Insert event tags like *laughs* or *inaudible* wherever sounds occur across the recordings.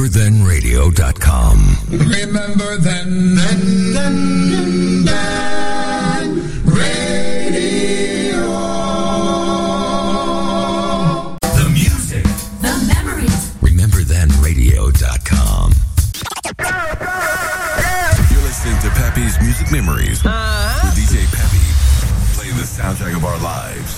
RememberThenRadio.com. Remember then, then, then, then, radio. The music. The memories. RememberThenRadio.com. You're listening to Pappy's Music Memories with uh-huh. DJ Pappy, playing the soundtrack of our lives.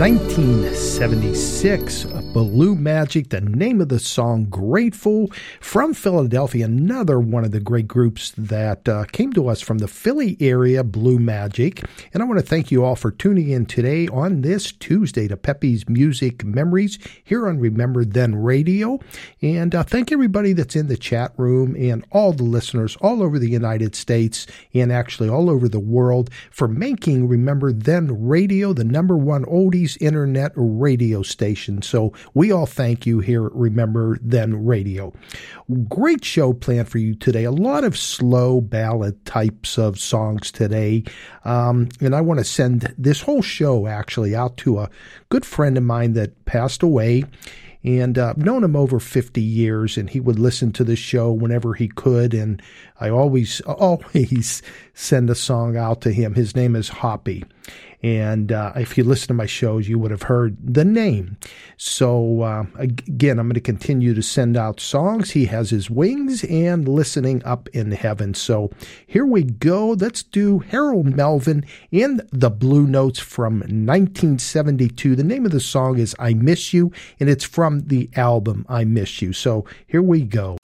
1976, Blue Magic, the name of the song Grateful from Philadelphia, another one of the great groups that uh, came to us from the Philly area, Blue Magic. And I want to thank you all for tuning in today on this Tuesday to Pappy's Music Memories here on Remember Then Radio. And uh, thank everybody that's in the chat room and all the listeners all over the United States and actually all over the world for making Remember Then Radio the number one oldies internet radio station. So we all thank you here at Remember Then Radio. Great show planned for you today. A lot of slow ballad types of songs today. Um, and I want to send this whole show actually out to a good friend of mine that passed away and uh, I've known him over 50 years and he would listen to the show whenever he could and I always always *laughs* send a song out to him his name is Hoppy and uh, if you listen to my shows, you would have heard the name. So, uh, again, I'm going to continue to send out songs. He has his wings and listening up in heaven. So, here we go. Let's do Harold Melvin in the Blue Notes from 1972. The name of the song is I Miss You, and it's from the album I Miss You. So, here we go.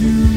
you.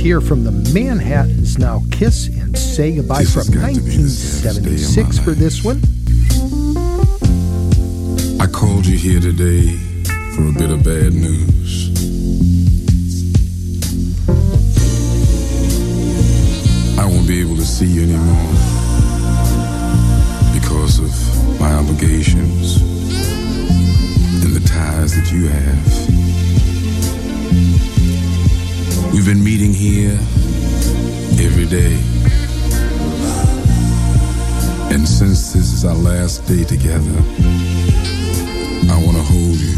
Hear from the Manhattans now Kiss and Say Goodbye this from 1976 for this one. I called you here today for a bit of bad news. I won't be able to see you anymore because of my obligations and the ties that you have. We've been meeting here every day. And since this is our last day together, I want to hold you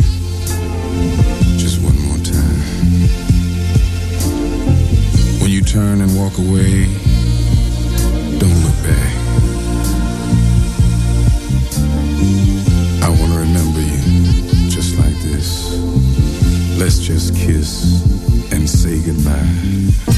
just one more time. When you turn and walk away, don't look back. I want to remember you just like this. Let's just kiss say goodbye.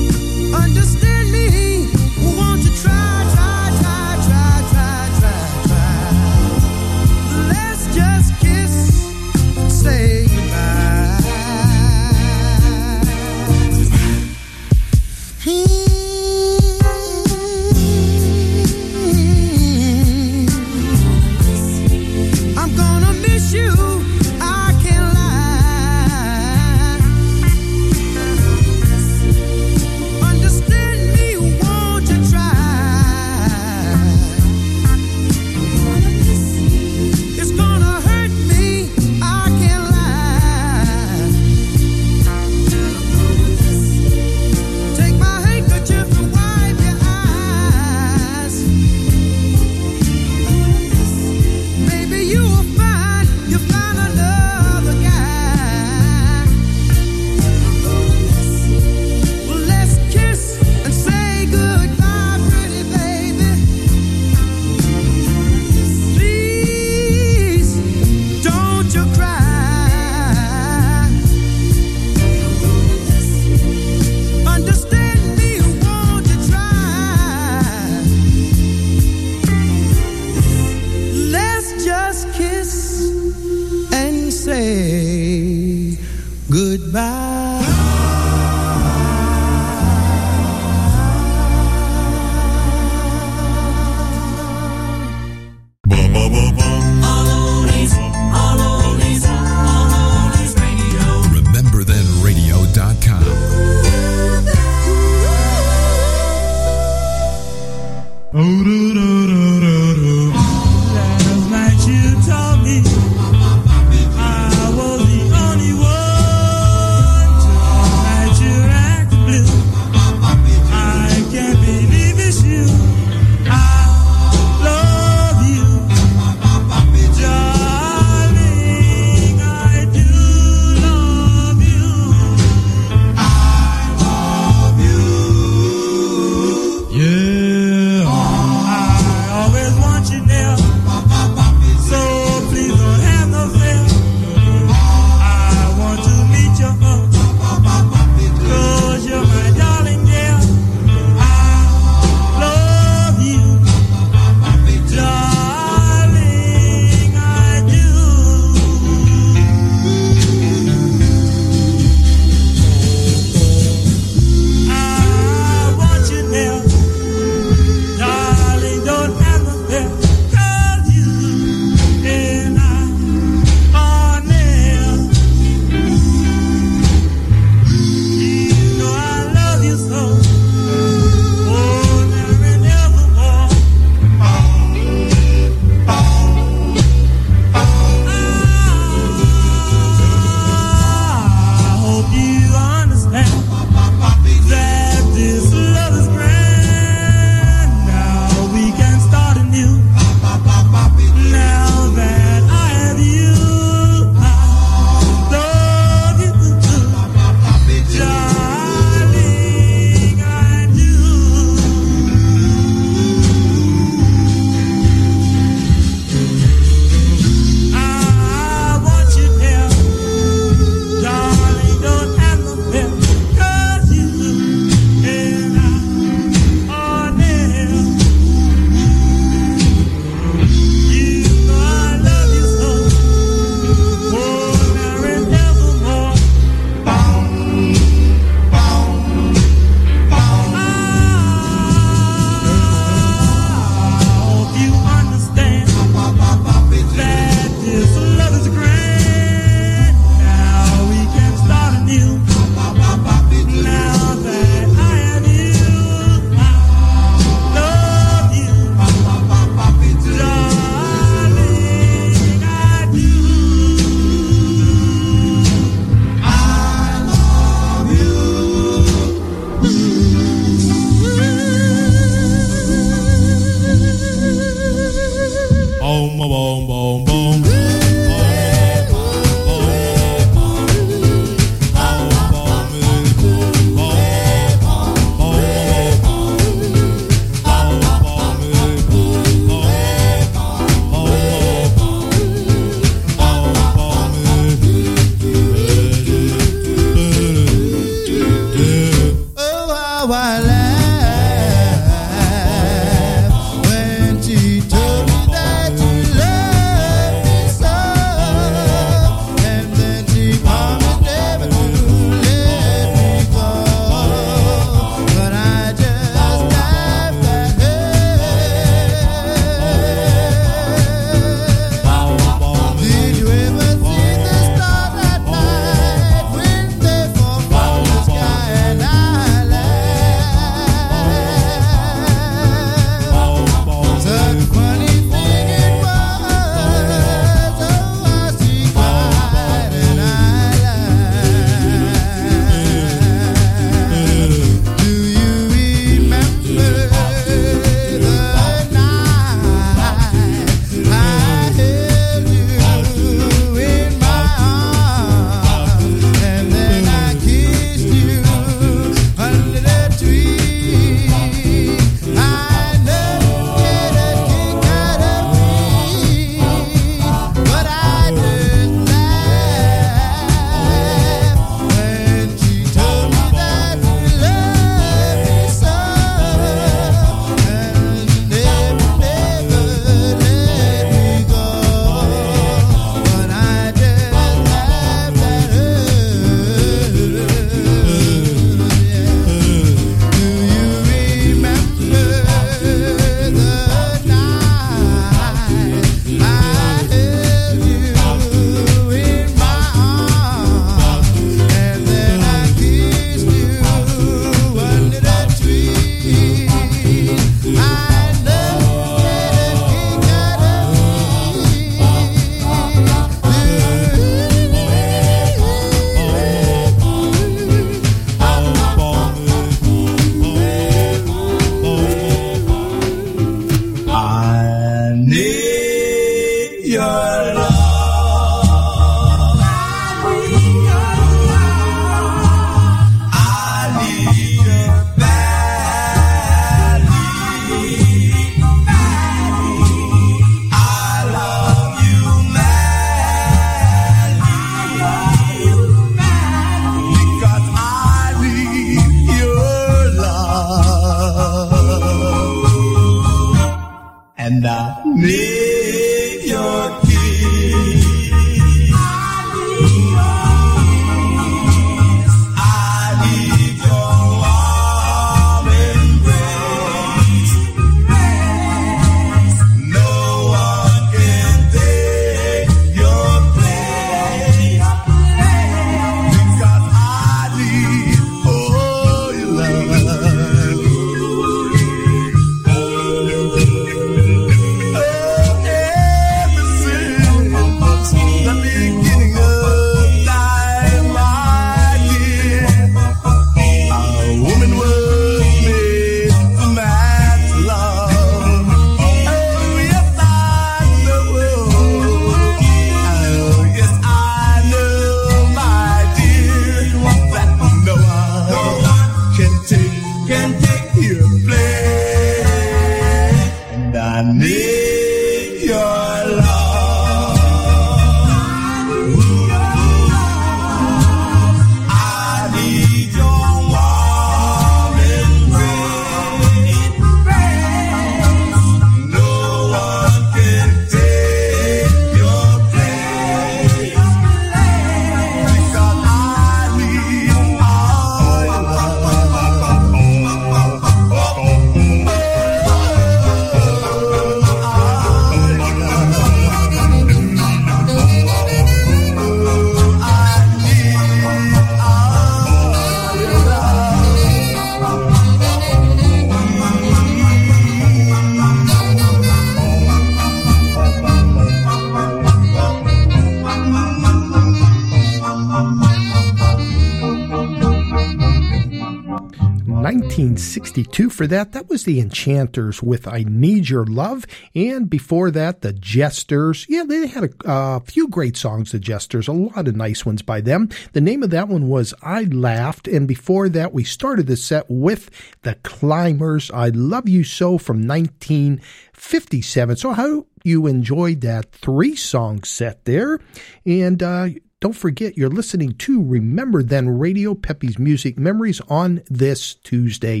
1962 for that. That was the Enchanters with I Need Your Love. And before that, the Jesters. Yeah, they had a few great songs, the Jesters, a lot of nice ones by them. The name of that one was I Laughed. And before that, we started the set with the Climbers, I Love You So from 1957. So, how you enjoyed that three song set there. And uh, don't forget, you're listening to Remember Then Radio, Pappy's Music Memories on this Tuesday.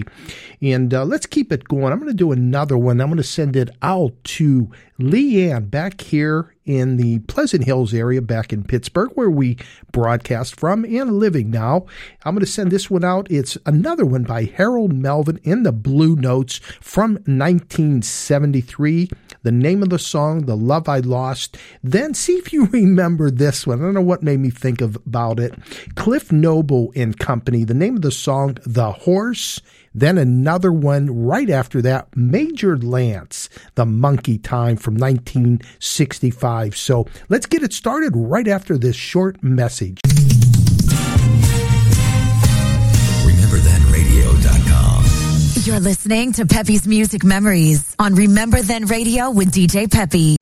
And uh, let's keep it going. I'm going to do another one. I'm going to send it out to Leanne back here in the Pleasant Hills area back in Pittsburgh, where we broadcast from and living now. I'm going to send this one out. It's another one by Harold Melvin in the Blue Notes from 1973. The name of the song, The Love I Lost. Then see if you *laughs* remember this one. I don't know what made me think of, about it. Cliff Noble and Company. The name of the song, The Horse. Then another one right after that, Major Lance, The Monkey Time from 1965. So let's get it started right after this short message. You're listening to Pappy's Music Memories on Remember Then Radio with DJ Peppy.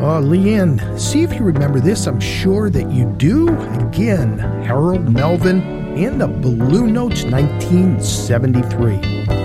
Oh, ah, Leanne, see if you remember this. I'm sure that you do. Again, Harold Melvin and the Blue Notes 1973.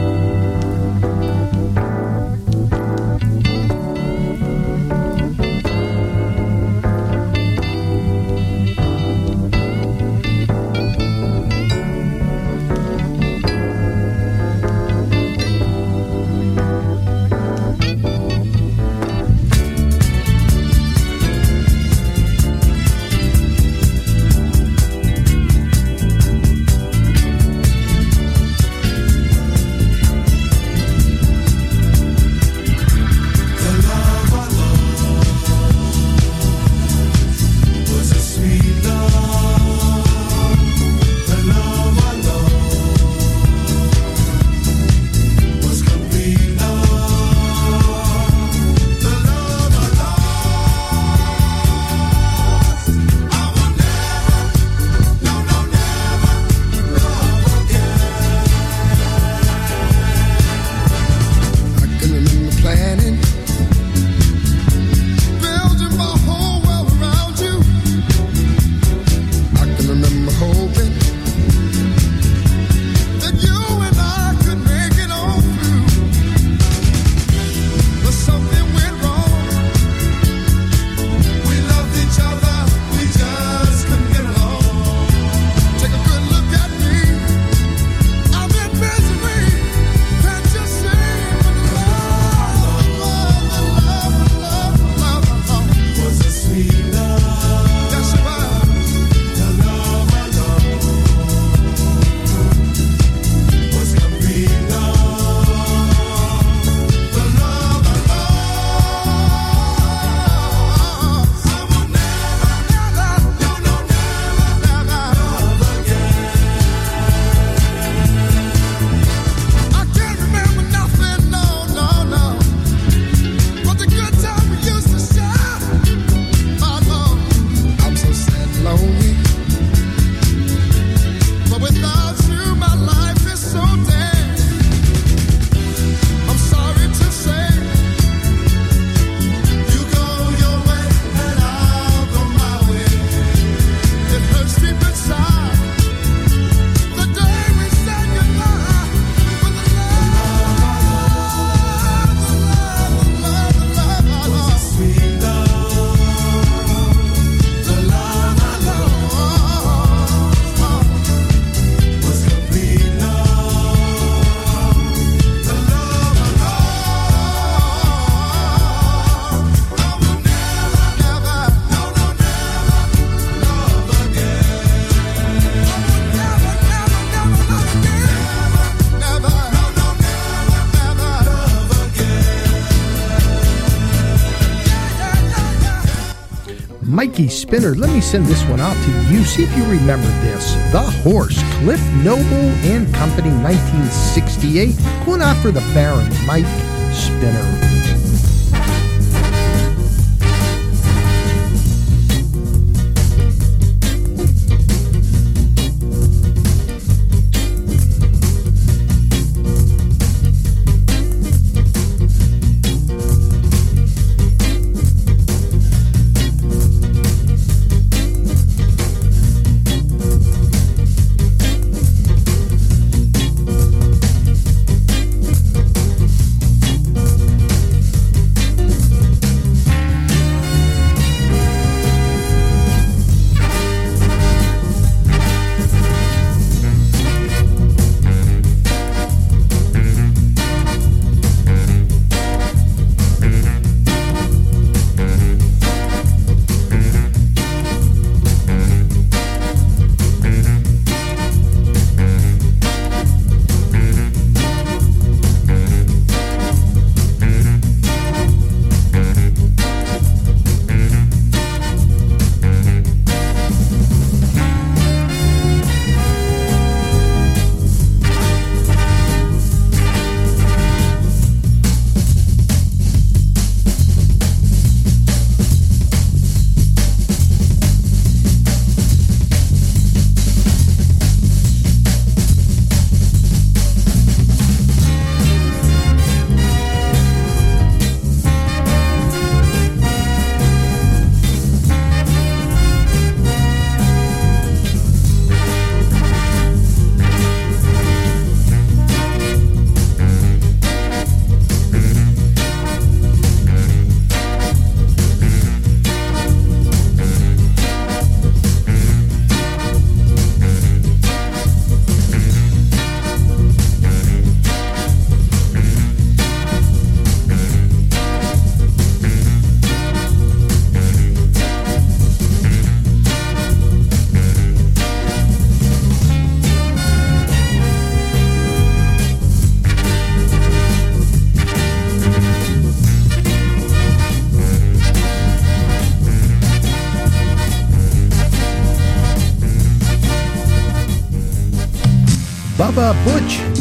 Spinner. Let me send this one out to you. See if you remember this. The Horse, Cliff Noble and Company, 1968. Going out for the Baron, Mike Spinner.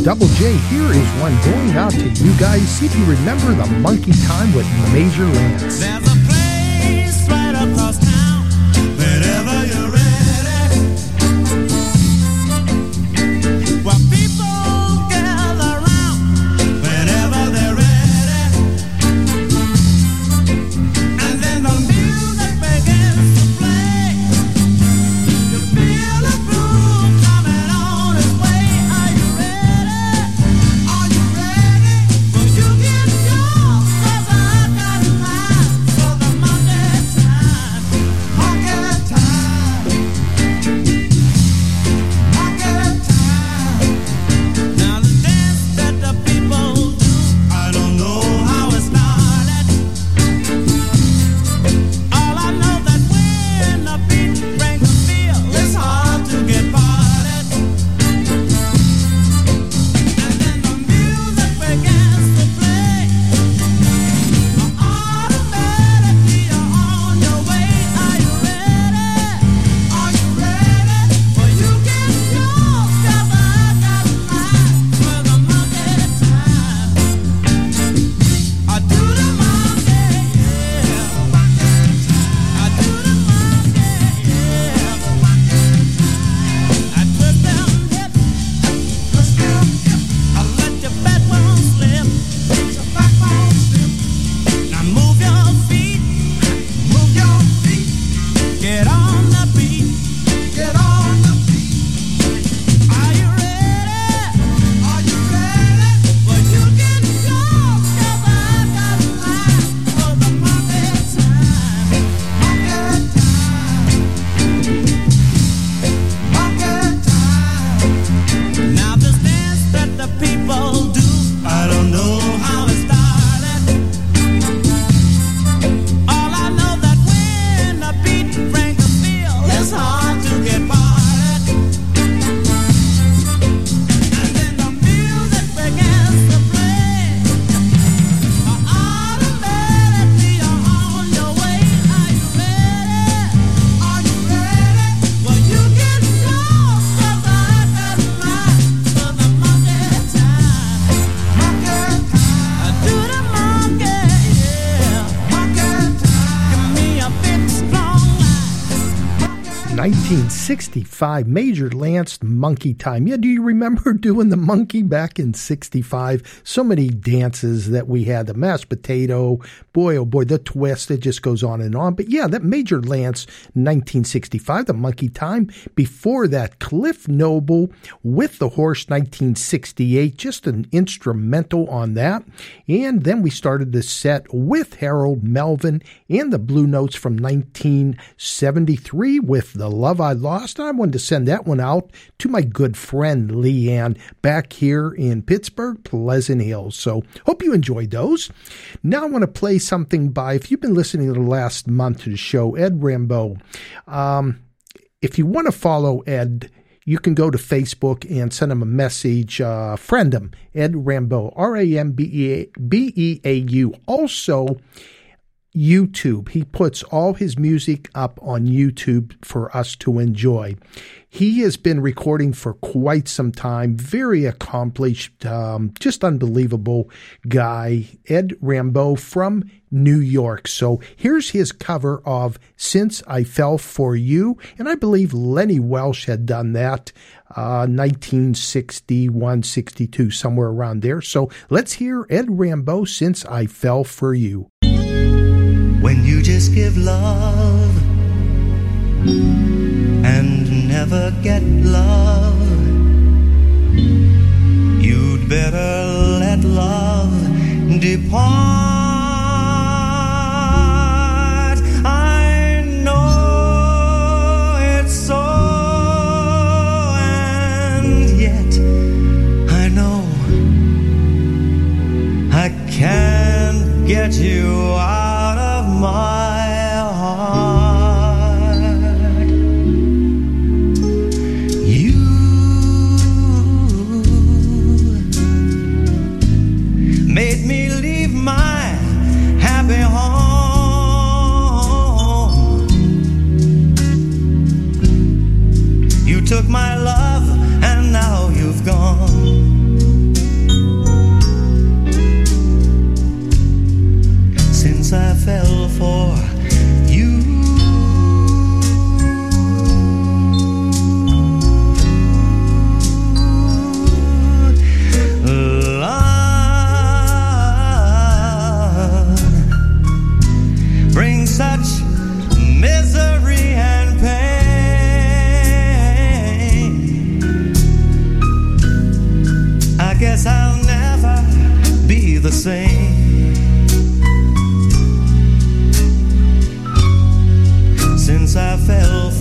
Double J, here is one going out to you guys. See if you remember the monkey time with Major Lance. Major Lance Monkey Time. Yeah, do you remember *laughs* doing the monkey back in 65? So many dances that we had the mashed potato, boy, oh boy, the twist, it just goes on and on. But yeah, that Major Lance 1965, the monkey time. Before that, Cliff Noble with the horse 1968, just an instrumental on that. And then we started the set with Harold Melvin and the Blue Notes from 1973 with The Love I Lost. I wanted to send that one out to my good friend Leanne back here in Pittsburgh, Pleasant Hills. So hope you enjoyed those. Now I want to play something by, if you've been listening to the last month to the show, Ed Rambeau. Um, if you want to follow Ed, you can go to Facebook and send him a message. Uh, friend him, Ed Rambeau, R A M B E A U. Also, YouTube. He puts all his music up on YouTube for us to enjoy. He has been recording for quite some time. Very accomplished, um, just unbelievable guy, Ed Rambeau from New York. So here's his cover of Since I Fell for You. And I believe Lenny Welch had done that uh, 1961, 62, somewhere around there. So let's hear Ed Rambeau, Since I Fell for You. When you just give love and never get love, you'd better let love depart. I know it's so, and yet I know I can't get you out my I fell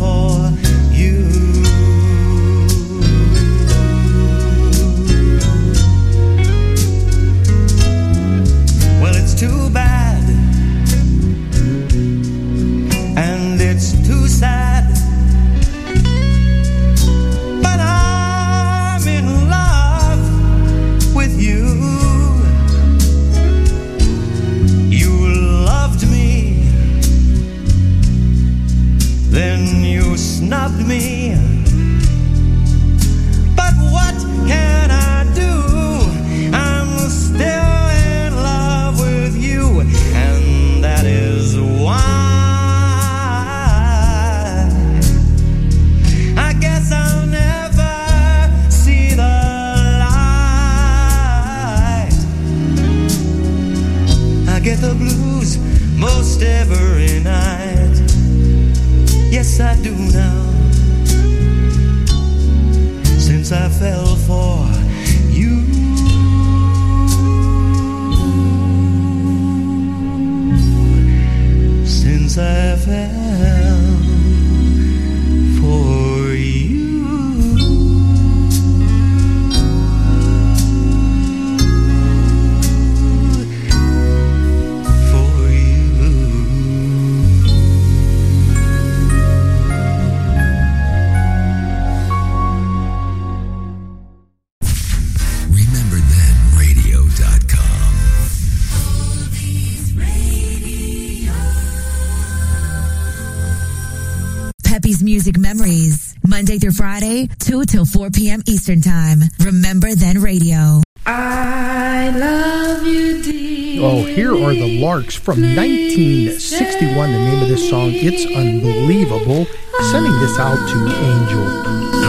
through Friday, 2 till 4 p.m. Eastern Time. Remember Then Radio. I love you, dear. Oh, here are the Larks from 1961. The name of this song, It's Unbelievable. Sending this out to Angel.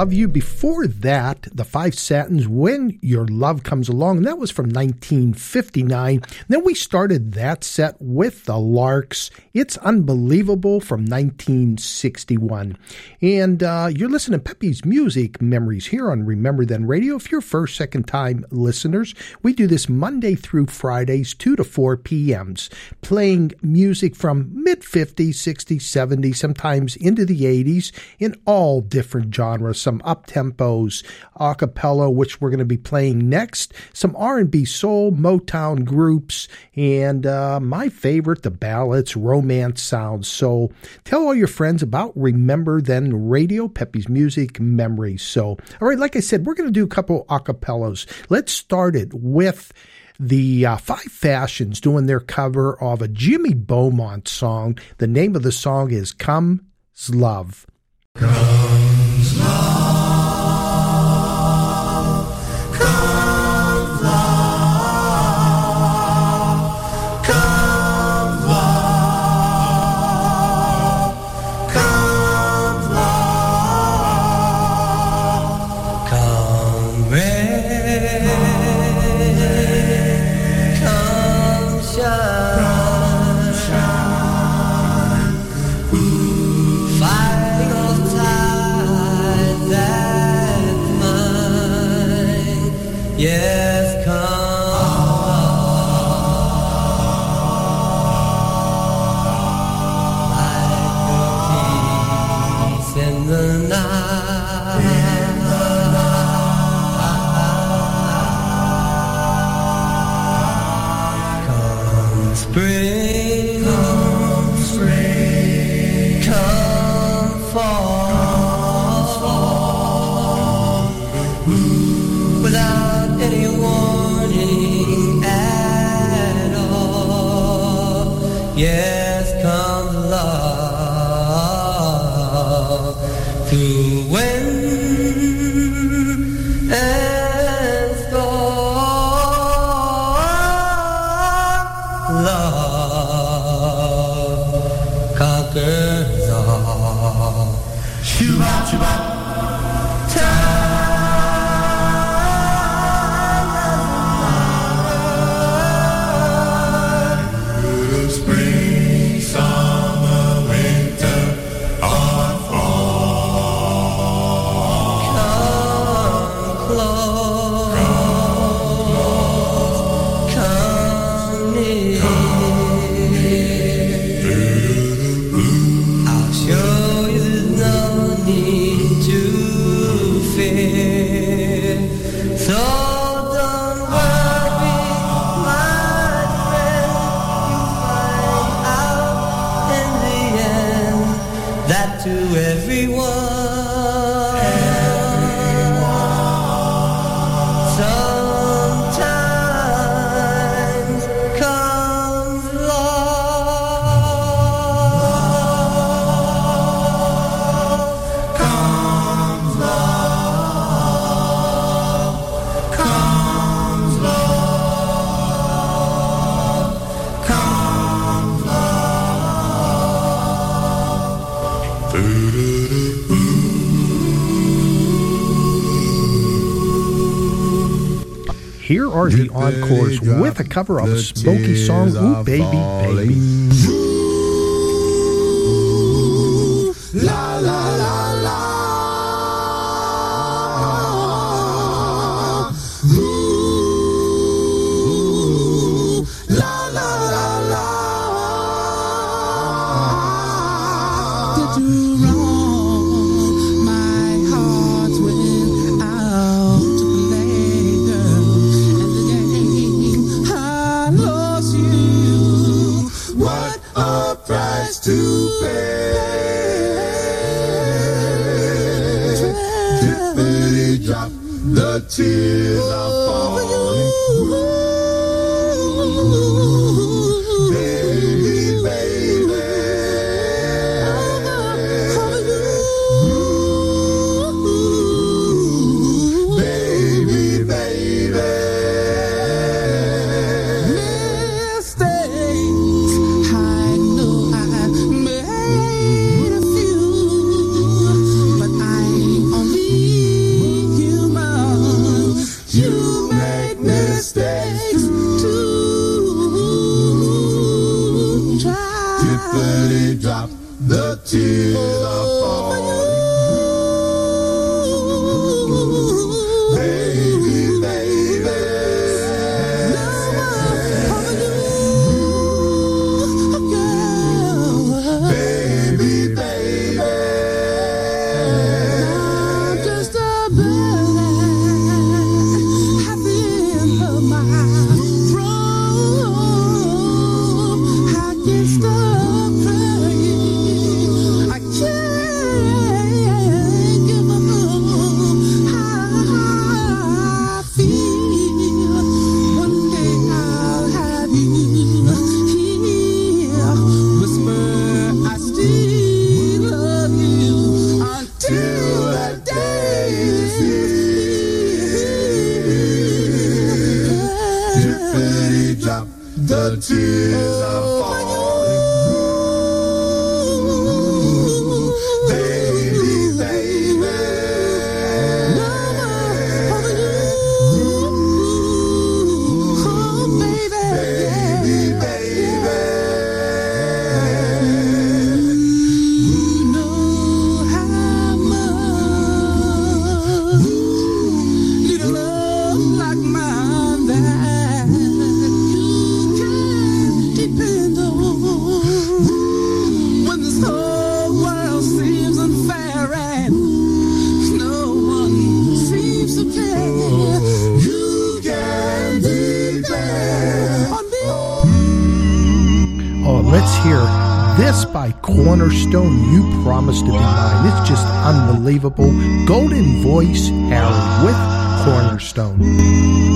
Love You? Before that, The Five Satins, When Your Love Comes Along. And that was from 1959. Then we started that set with The Larks, It's Unbelievable from 1961. And uh, you're listening to Pappy's Music Memories here on Remember Then Radio. If you're first, second time listeners, we do this Monday through Fridays, 2 to 4 p.m.s, playing music from mid 50s, 60s, 70s, sometimes into the 80s in all different genres, some up tempos, a cappella, which we're going to be playing next, some R&B soul, Motown groups, and uh, my favorite, the ballads, romance sounds. So tell all your friends about Remember Then Radio, Pappy's Music Memories. So, all right, like I said, we're going to do a couple acapellas. Let's start it with the uh, Five Fashions doing their cover of a Jimmy Beaumont song. The name of the song is Comes Love. Come cover of the spooky Song. Ooh, baby, baby. a price to pay. Tiffany dropped the tears to be mine. It's just unbelievable. Golden Voice Harry with Cornerstone.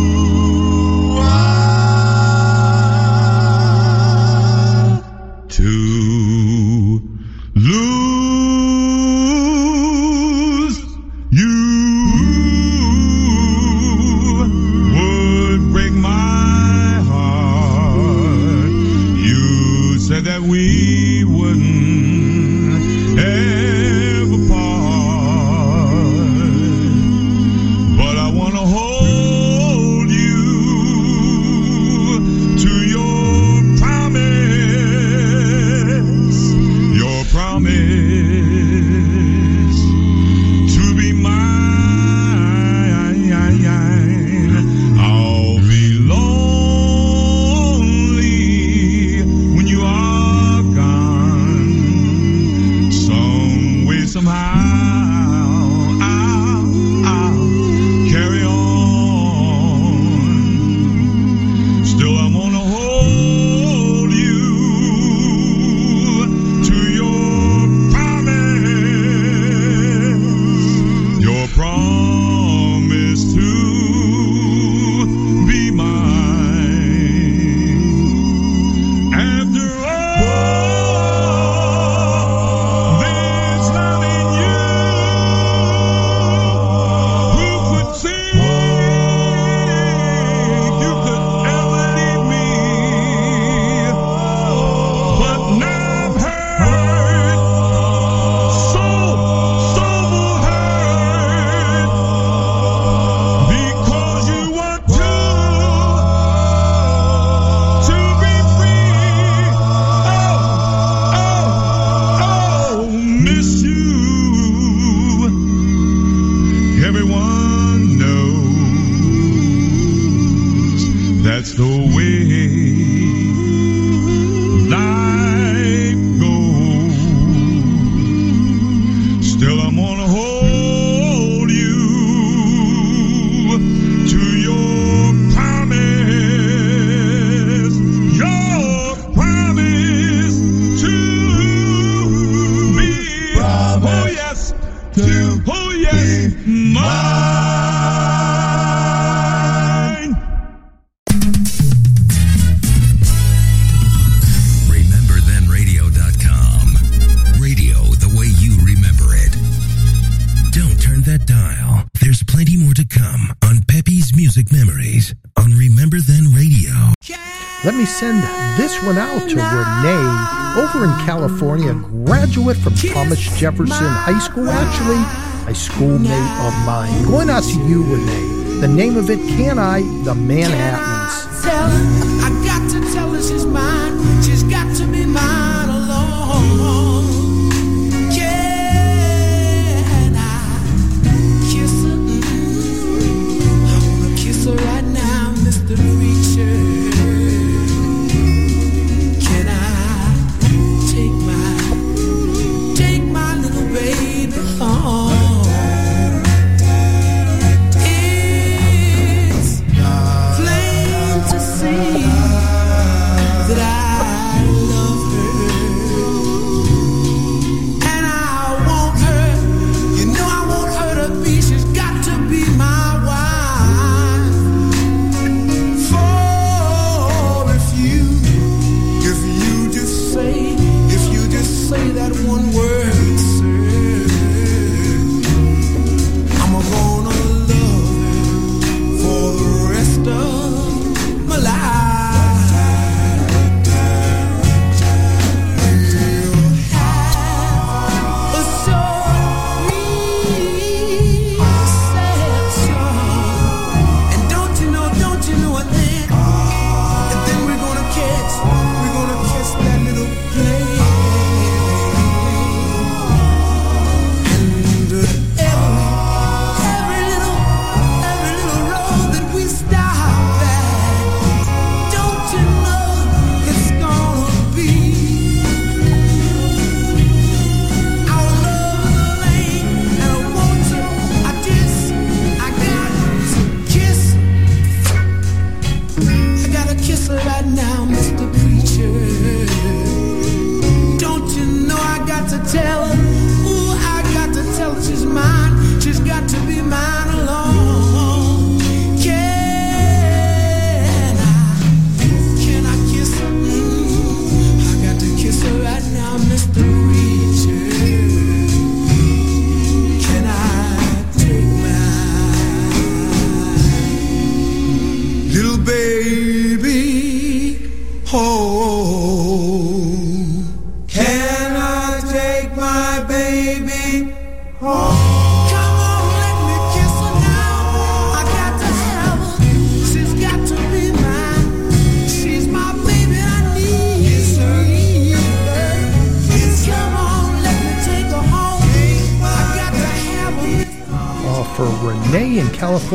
California, a graduate from Thomas Jefferson High School, actually, a schoolmate of mine. Going out to you, Renee. The name of it, Can I? The Manhattans. I got to tell us his mind.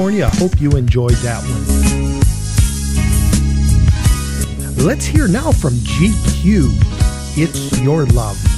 California. I hope you enjoyed that one. Let's hear now from GQ. It's your love.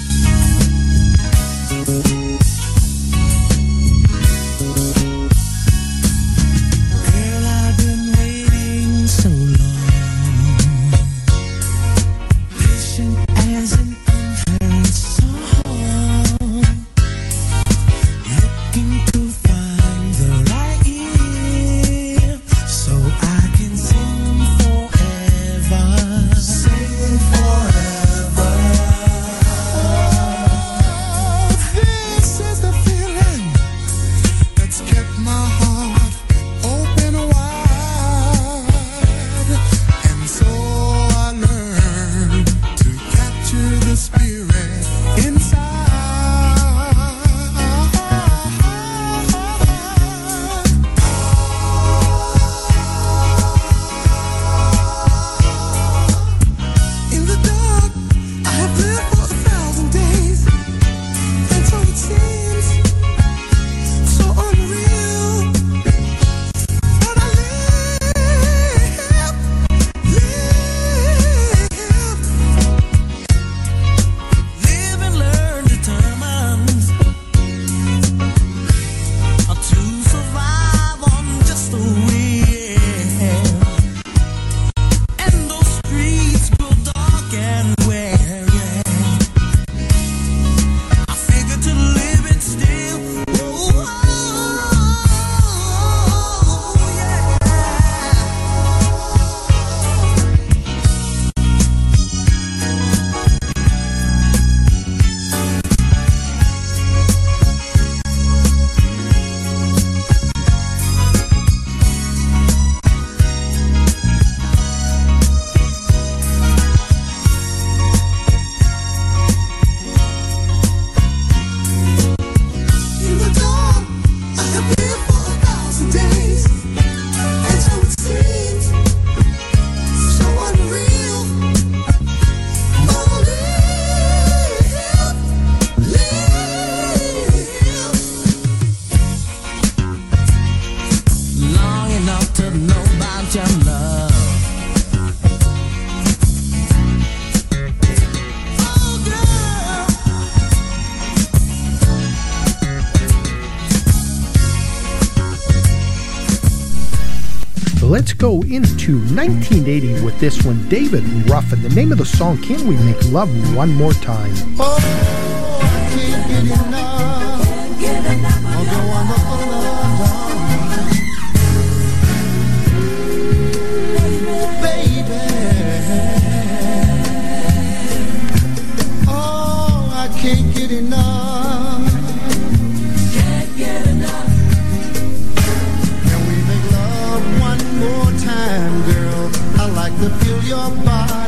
Into 1980 with this one, David Ruffin. The name of the song, Can We Make Love One More Time? Oh,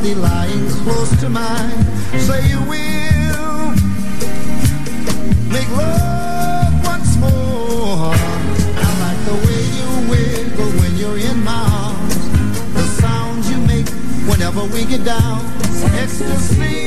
body lying close to mine. Say you will make love once more. I like the way you wiggle when you're in my arms. The sounds you make whenever we get down. Ecstasy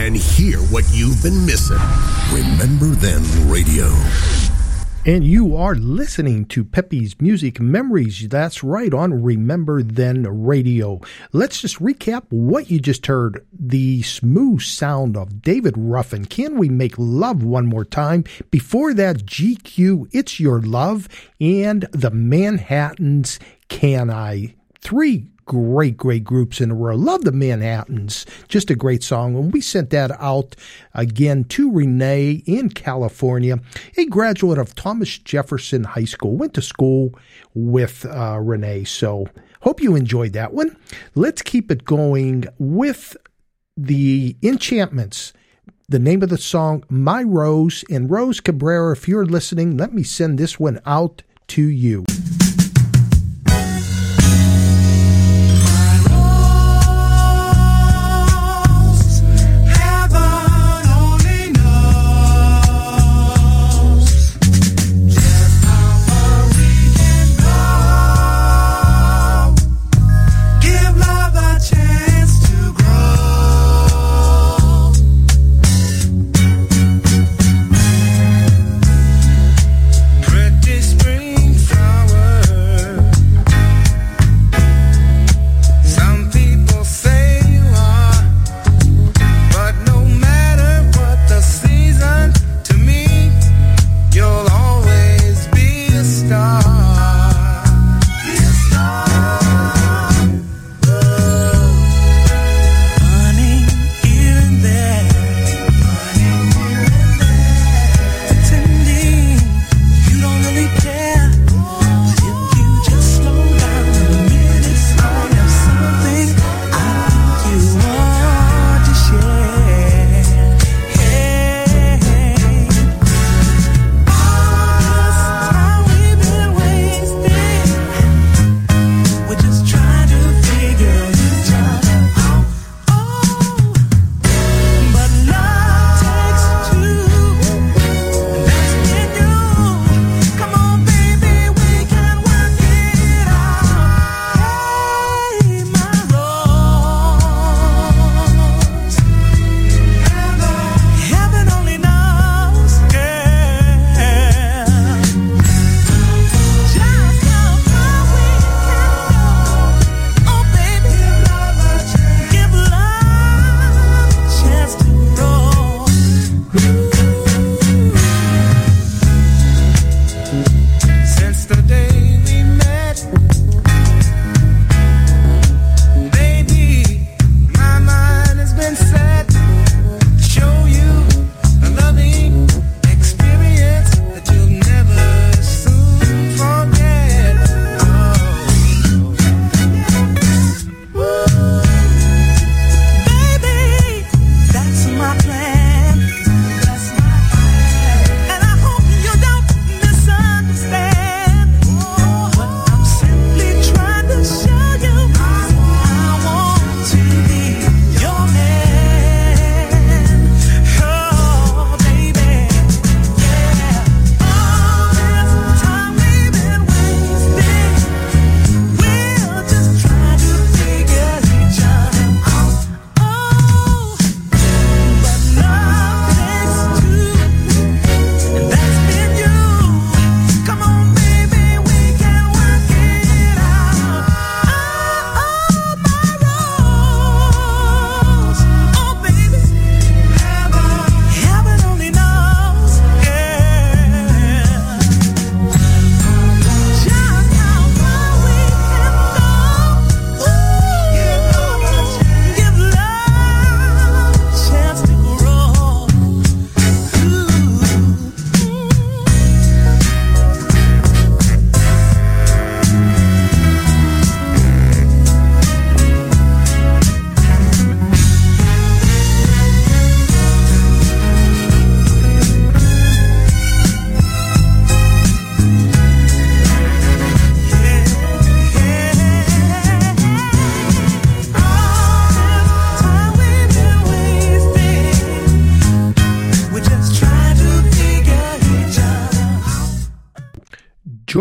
and hear what you've been missing. Remember Then Radio. And you are listening to Pappy's Music Memories. That's right on Remember Then Radio. Let's just recap what you just heard. The smooth sound of David Ruffin. Can we make love one more time? Before that, GQ, It's Your Love, and the Manhattans, Can I? Three great, great groups in a row. Love the Manhattans. Just a great song. And we sent that out again to Renee in California, a graduate of Thomas Jefferson High School. Went to school with uh, Renee. So hope you enjoyed that one. Let's keep it going with the enchantments. The name of the song, My Rose. And Rose Cabrera, if you're listening, let me send this one out to you.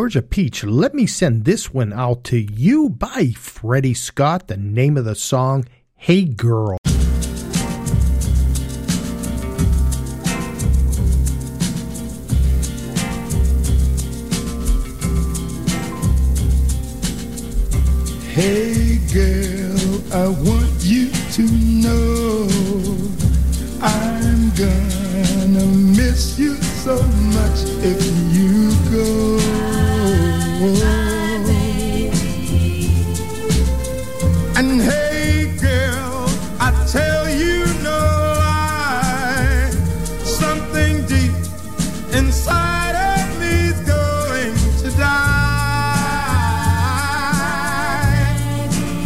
Georgia Peach, let me send this one out to you by Freddie Scott. The name of the song, Hey Girl. Hey girl, I want you to know I'm gonna miss you so much if you go. And hey girl, I tell you no lie, something deep inside of me's going to die.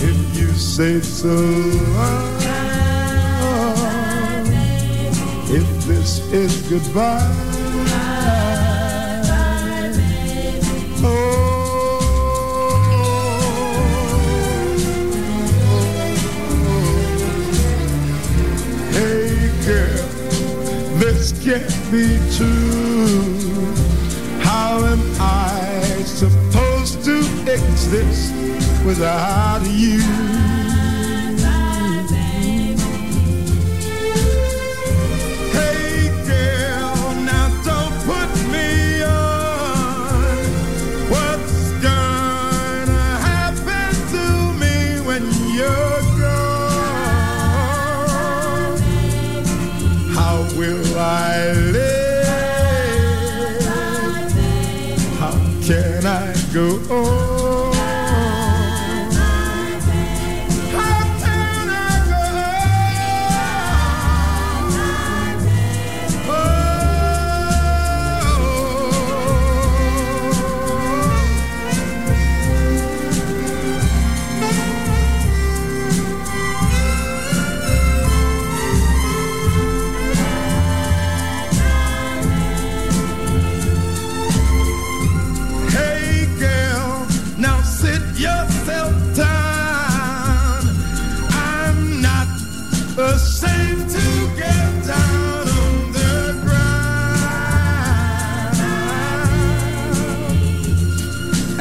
If you say so. If this is goodbye. Can't be true. How am I supposed to exist without you?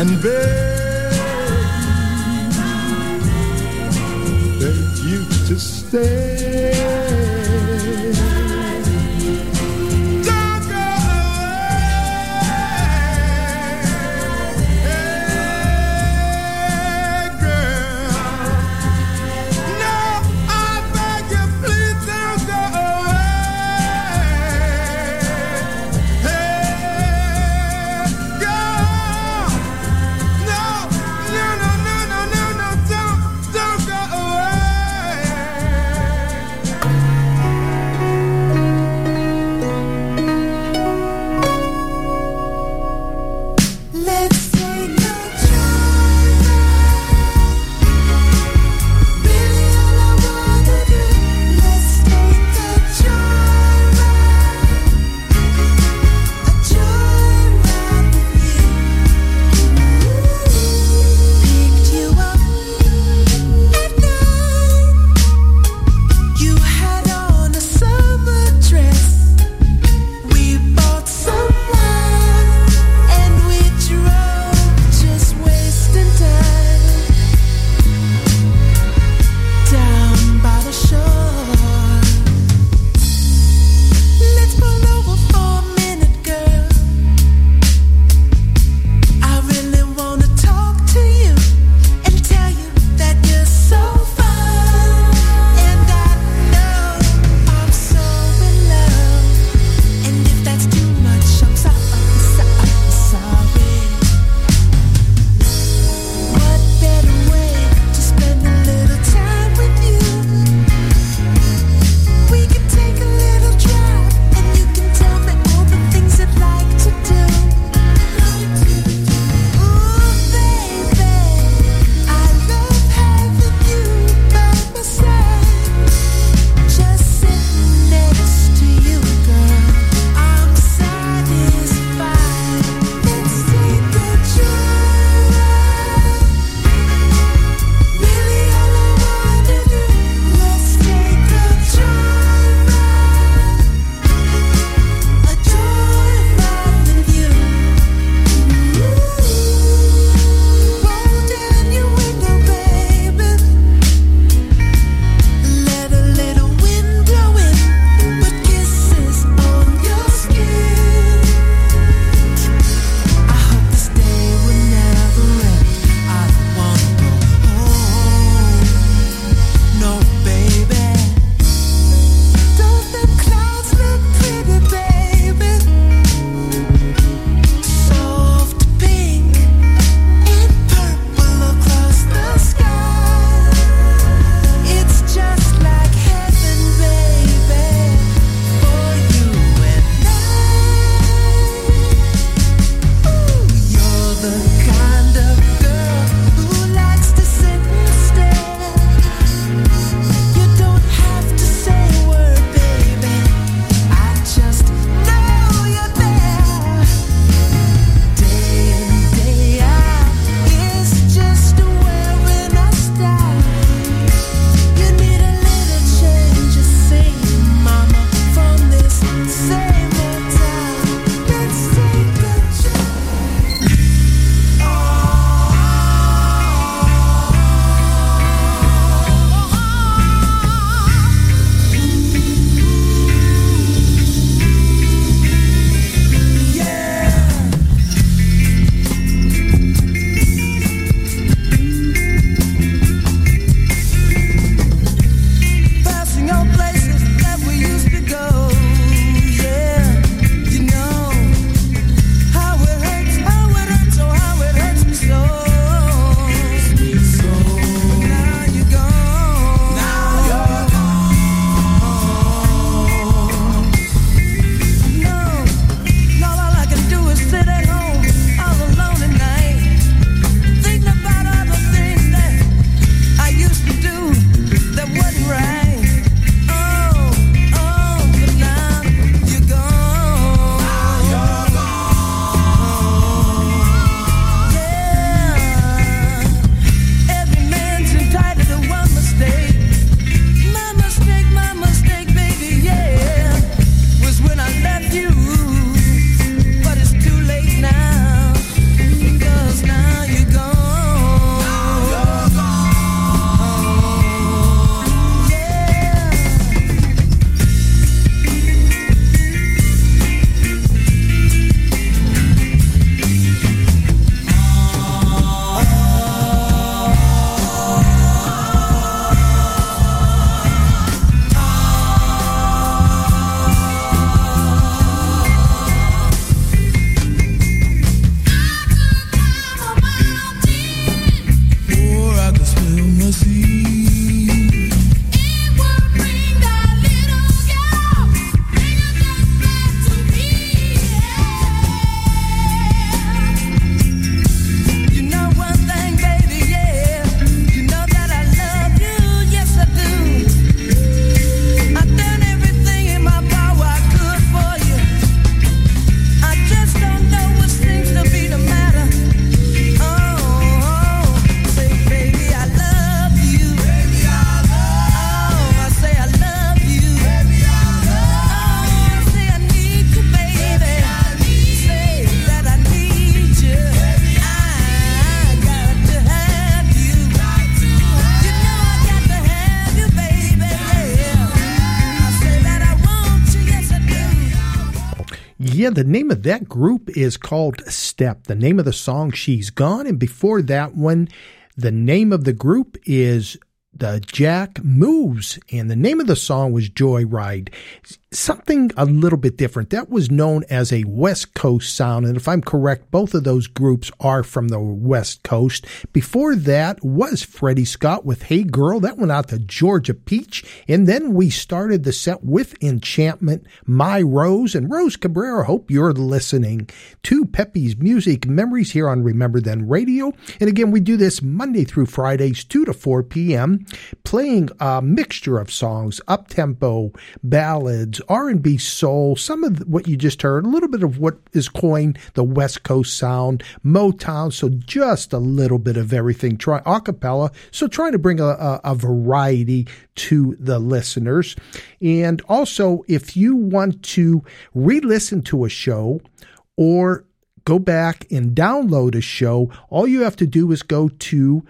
And beg, beg you to stay. Yeah, the name of that group is called Step. The name of the song, She's Gone. And before that one, the name of the group is the Jack Moves, and the name of the song was Joyride something a little bit different. That was known as a West Coast sound. And if I'm correct, both of those groups are from the West Coast. Before that was Freddie Scott with Hey Girl. That went out to Georgia Peach. And then we started the set with Enchantment, My Rose, and Rose Cabrera. Hope you're listening to Pappy's Music Memories here on Remember Then Radio. And again, we do this Monday through Fridays, 2 to 4 p.m., playing a mixture of songs, up tempo, ballads, R&B soul, some of what you just heard, a little bit of what is coined the West Coast sound, Motown, so just a little bit of everything. Try acapella, so trying to bring a, a, a variety to the listeners. And also, if you want to re-listen to a show or go back and download a show, all you have to do is go to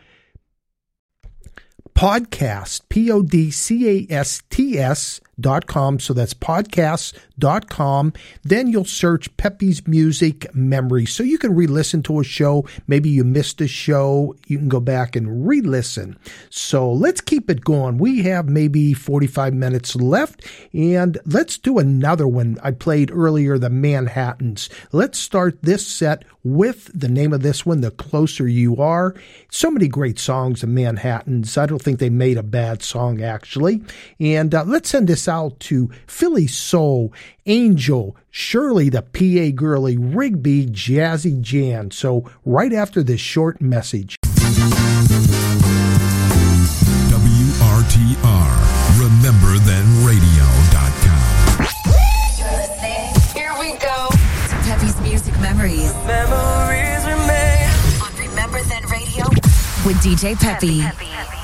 podcast, P O D C A S T S dot com. So that's podcasts.com. Then you'll search Pappy's Music Memory. So you can re listen to a show. Maybe you missed a show. You can go back and re listen. So let's keep it going. We have maybe 45 minutes left and let's do another one. I played earlier, the Manhattans. Let's start this set with the name of this one, The Closer You Are. So many great songs, the Manhattans. I don't think they made a bad song, actually. And uh, let's send this to Philly Soul, Angel, Shirley, the PA Girly, Rigby, Jazzy Jan. So, right after this short message. WRTR, Remember Then Radio.com. You're listening. Here we go. To Pappy's Music Memories. Memories remain. On Remember Then Radio with DJ Pappy. The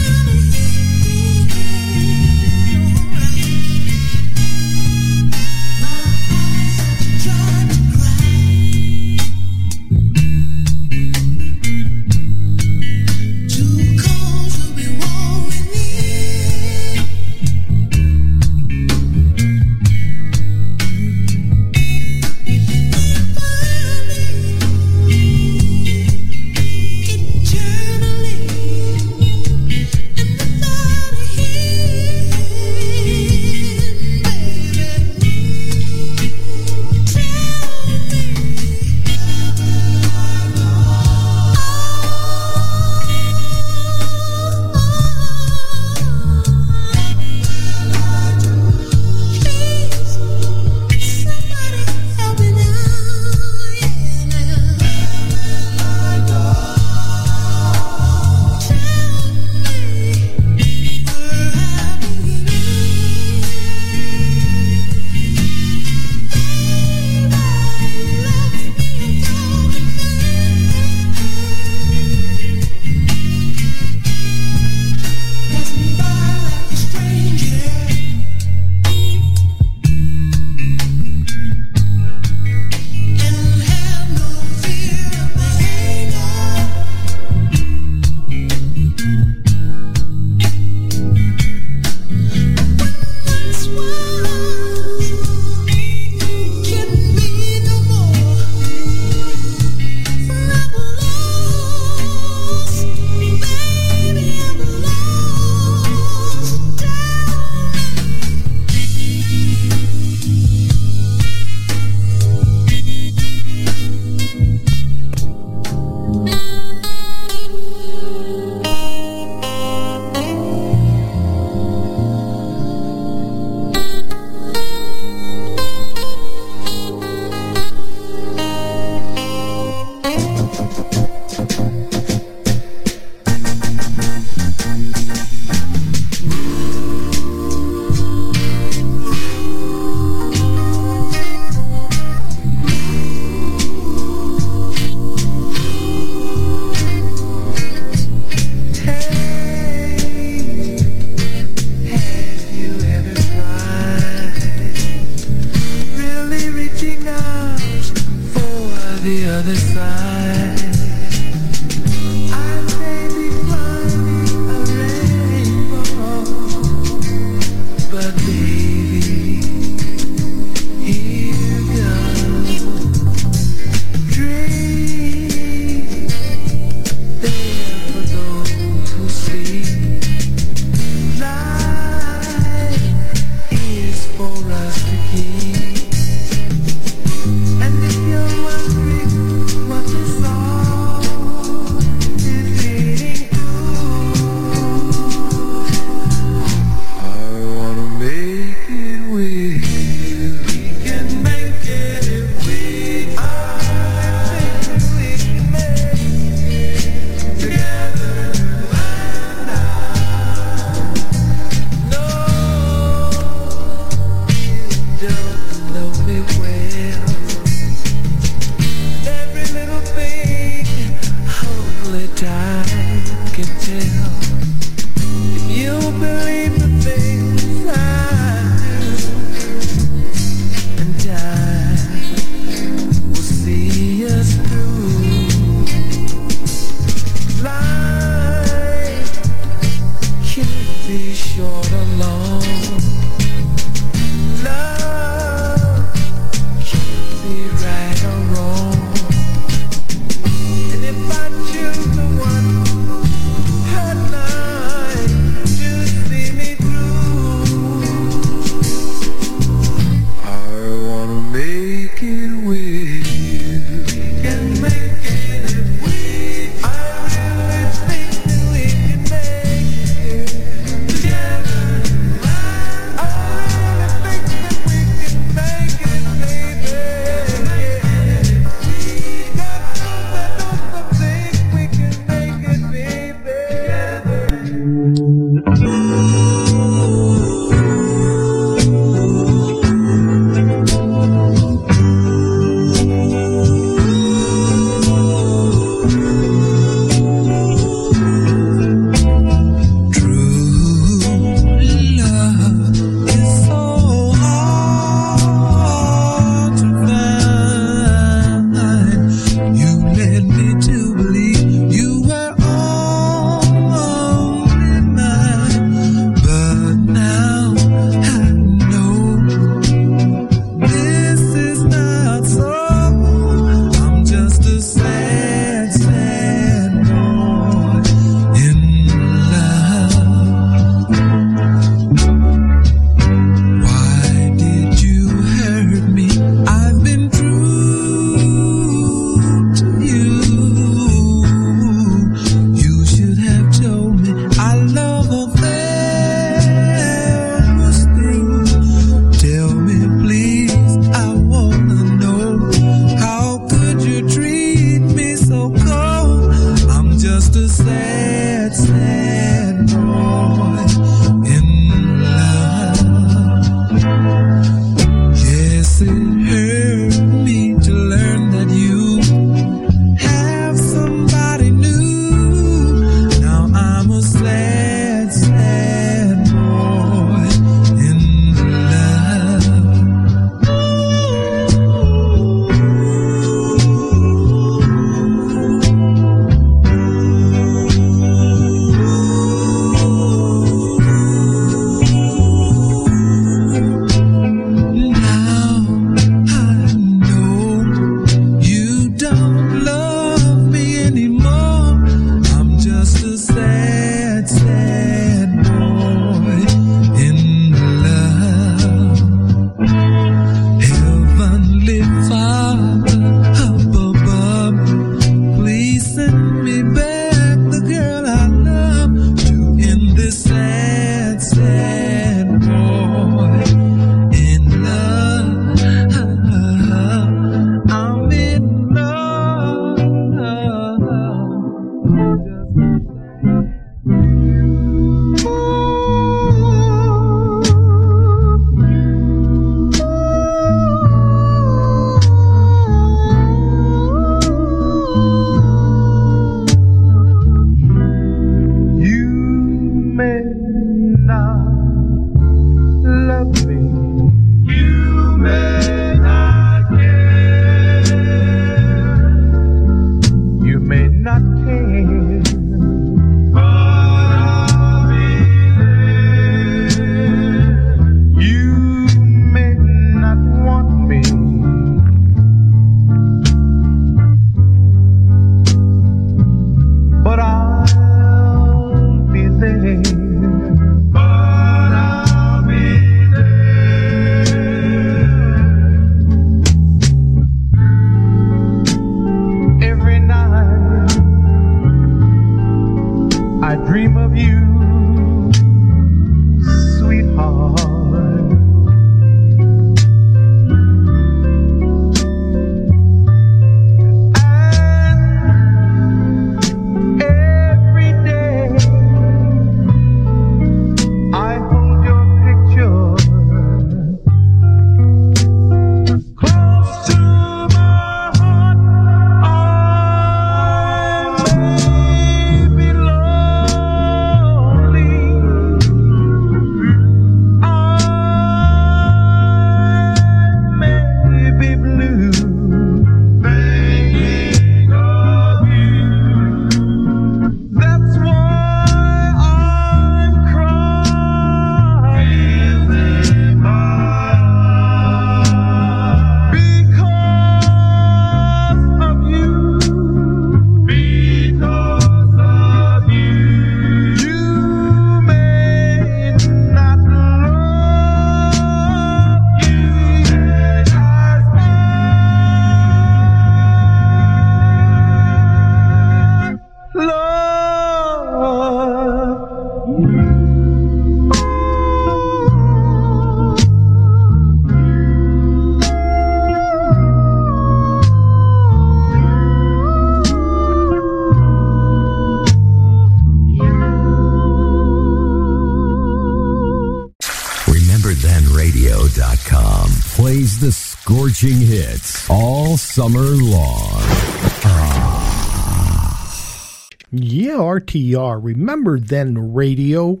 RTR. Remember then radio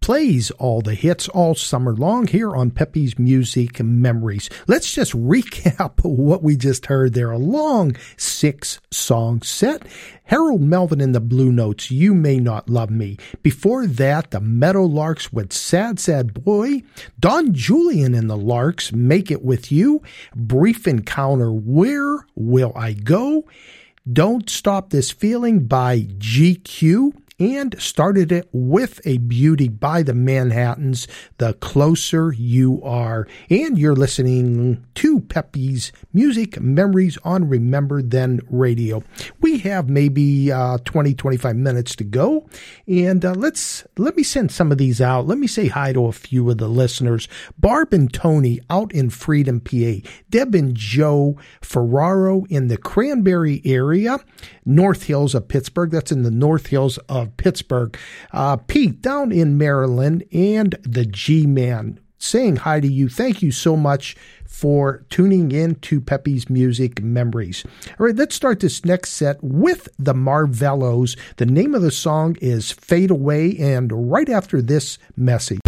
plays all the hits all summer long here on Pappy's Music Memories. Let's just *laughs* recap what we just heard there. A long six song set. Harold Melvin and the Blue Notes, You May Not Love Me. Before that, the Meadowlarks with Sad Sad Boy. Don Julian and the Larks, Make It With You. Brief Encounter, Where Will I Go? Don't Stop This Feeling by GQ and started it with a beauty by the Manhattans, The Closer You Are. And you're listening to Pappy's Music Memories on Remember Then Radio. We have maybe uh, 20, 25 minutes to go. And uh, let's, let me send some of these out. Let me say hi to a few of the listeners. Barb and Tony out in Freedom, PA. Deb and Joe Ferraro in the Cranberry area. North Hills of Pittsburgh. That's in the North Hills of Pittsburgh. Uh, Pete down in Maryland and the G Man saying hi to you. Thank you so much for tuning in to Pappy's Music Memories. All right, let's start this next set with the Marvellos. The name of the song is Fade Away, and right after this message.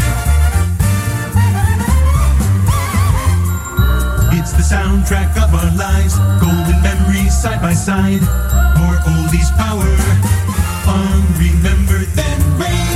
It's the soundtrack of our lives, golden memories side by side. More oldies power on Remember Then.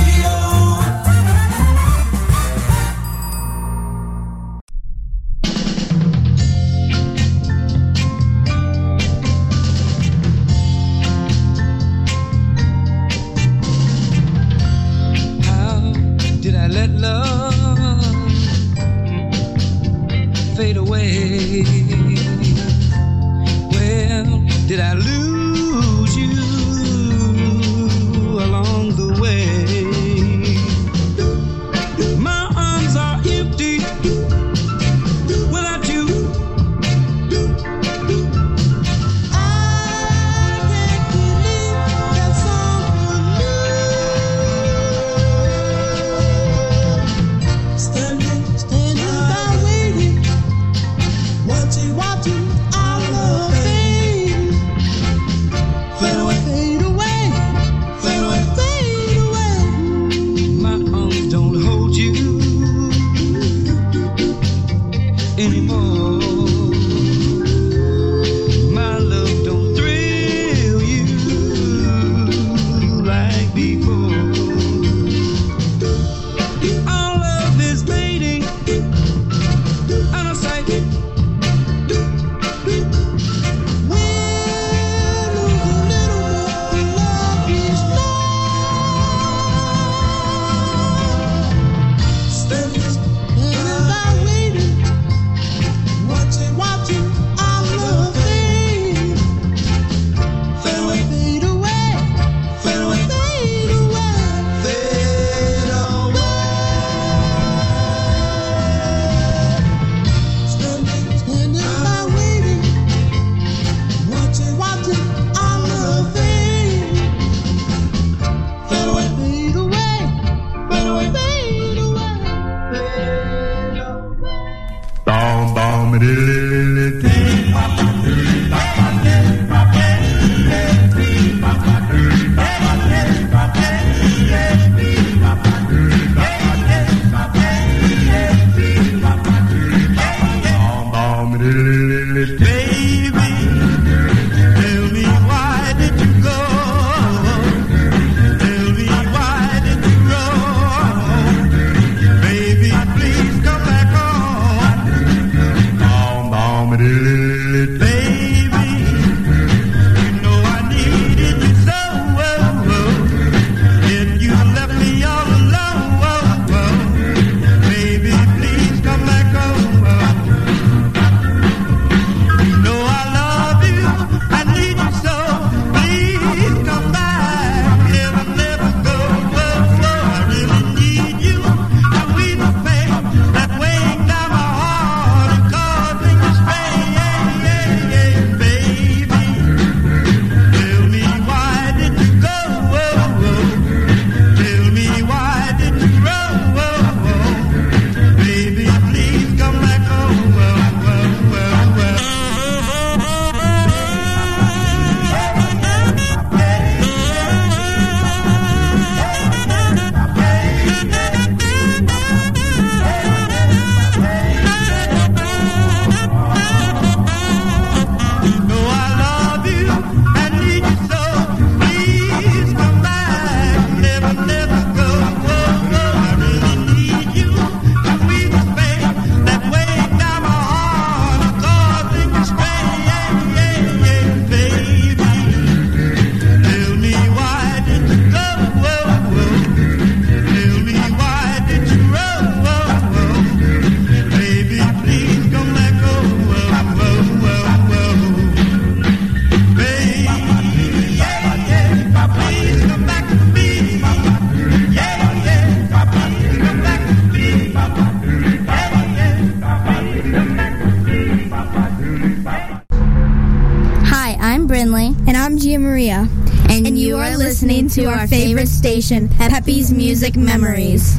To our favorite station, Pappy's Music Memories.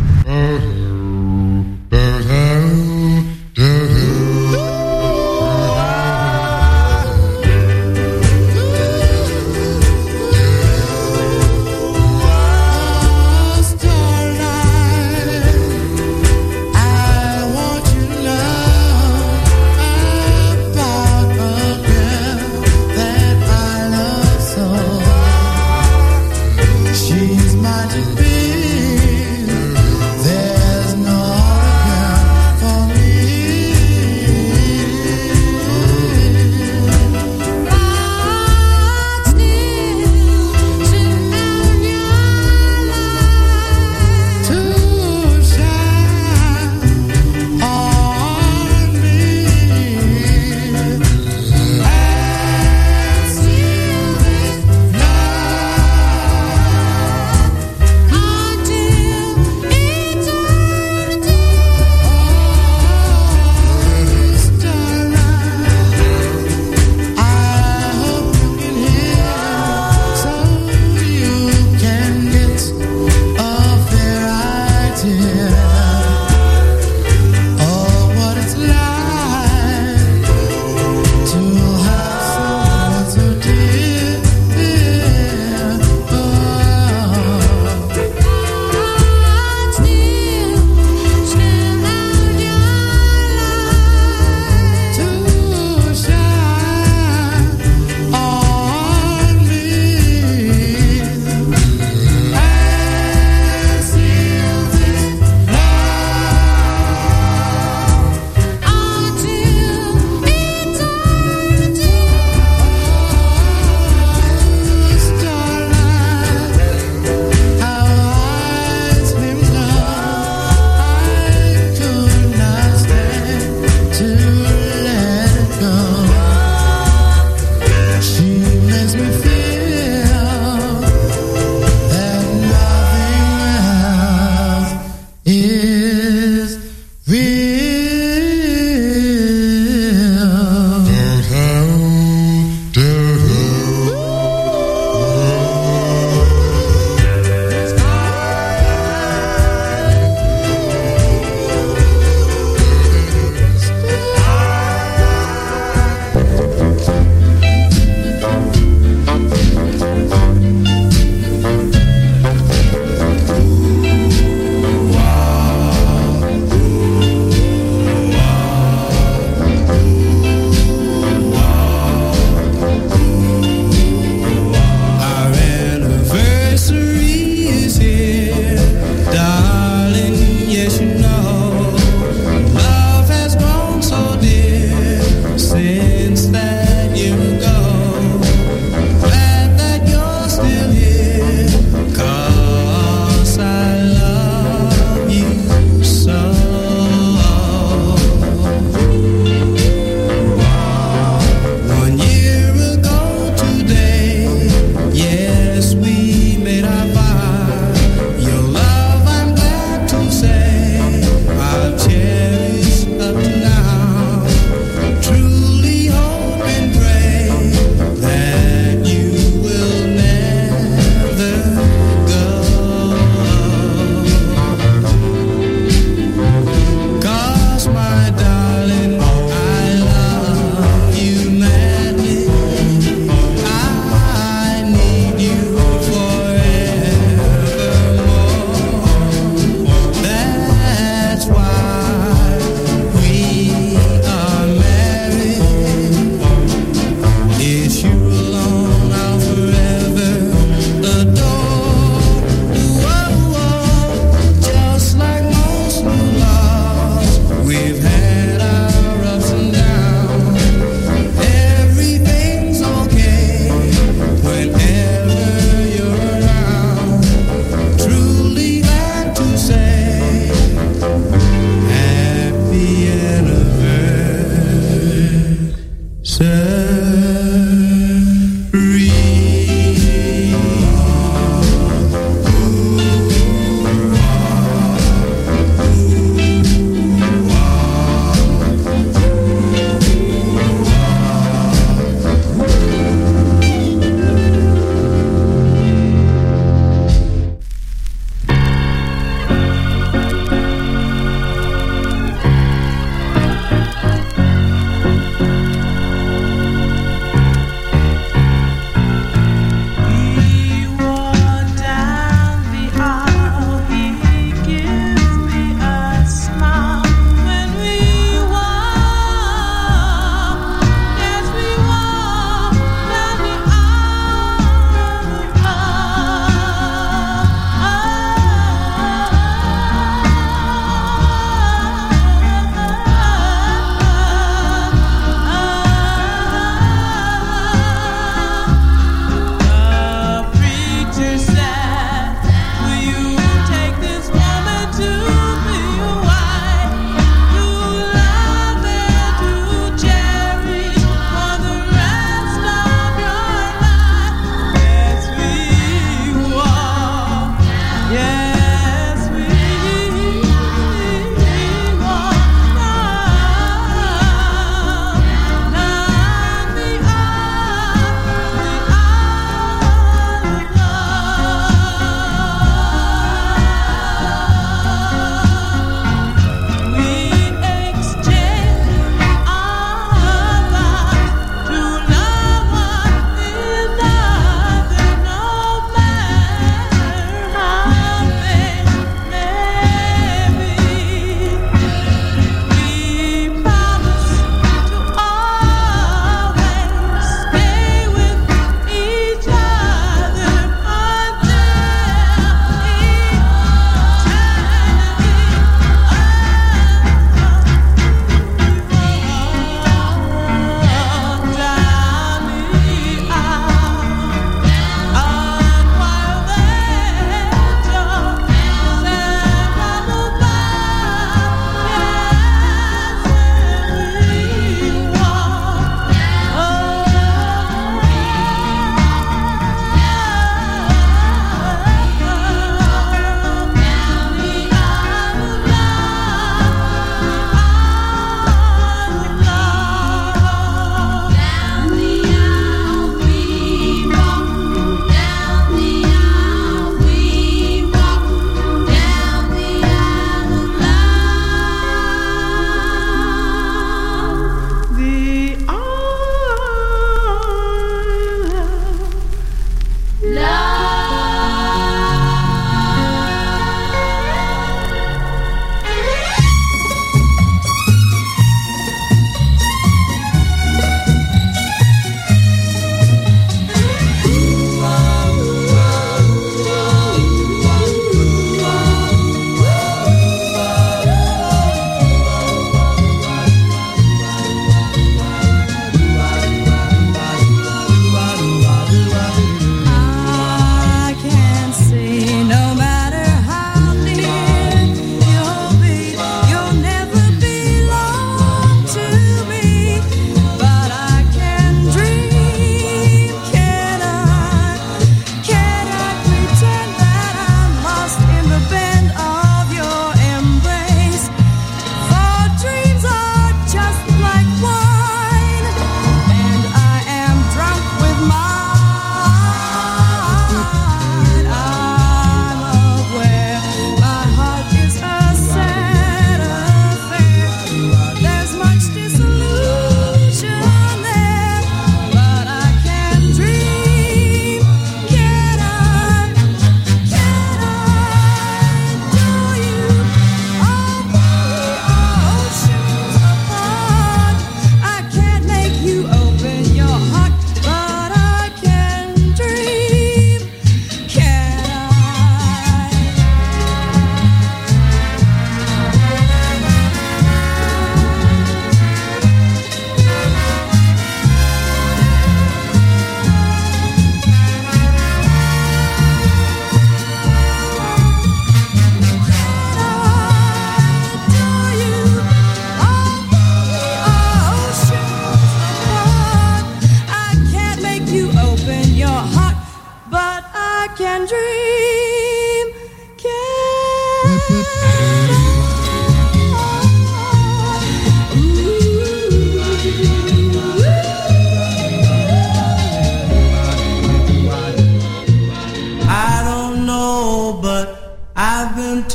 I've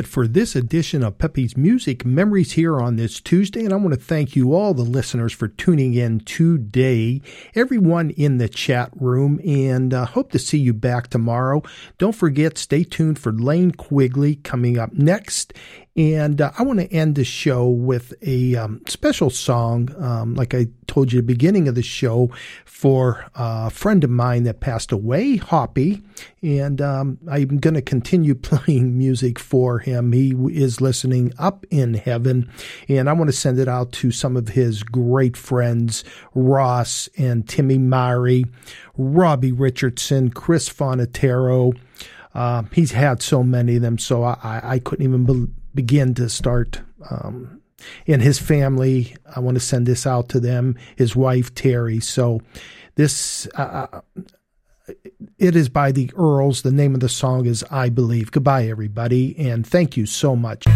it for this edition of Pappy's Music Memories here on this Tuesday. And I want to thank you all, the listeners, for tuning in today, everyone in the chat room, and uh, hope to see you back tomorrow. Don't forget, stay tuned for Lane Quigley coming up next. And uh, I want to end the show with a um, special song, um, like I told you at the beginning of the show, for uh, a friend of mine that passed away, Hoppy. And um, I'm going to continue *laughs* playing music for him. He is listening up in heaven. And I want to send it out to some of his great friends, Ross and Timmy Mari, Robbie Richardson, Chris Fonatero. Uh, he's had so many of them, so I, I couldn't even begin to start. Um, and his family, I want to send this out to them, his wife, Terry. So this, uh, it is by the Earls. The name of the song is I Believe. Goodbye, everybody, and thank you so much.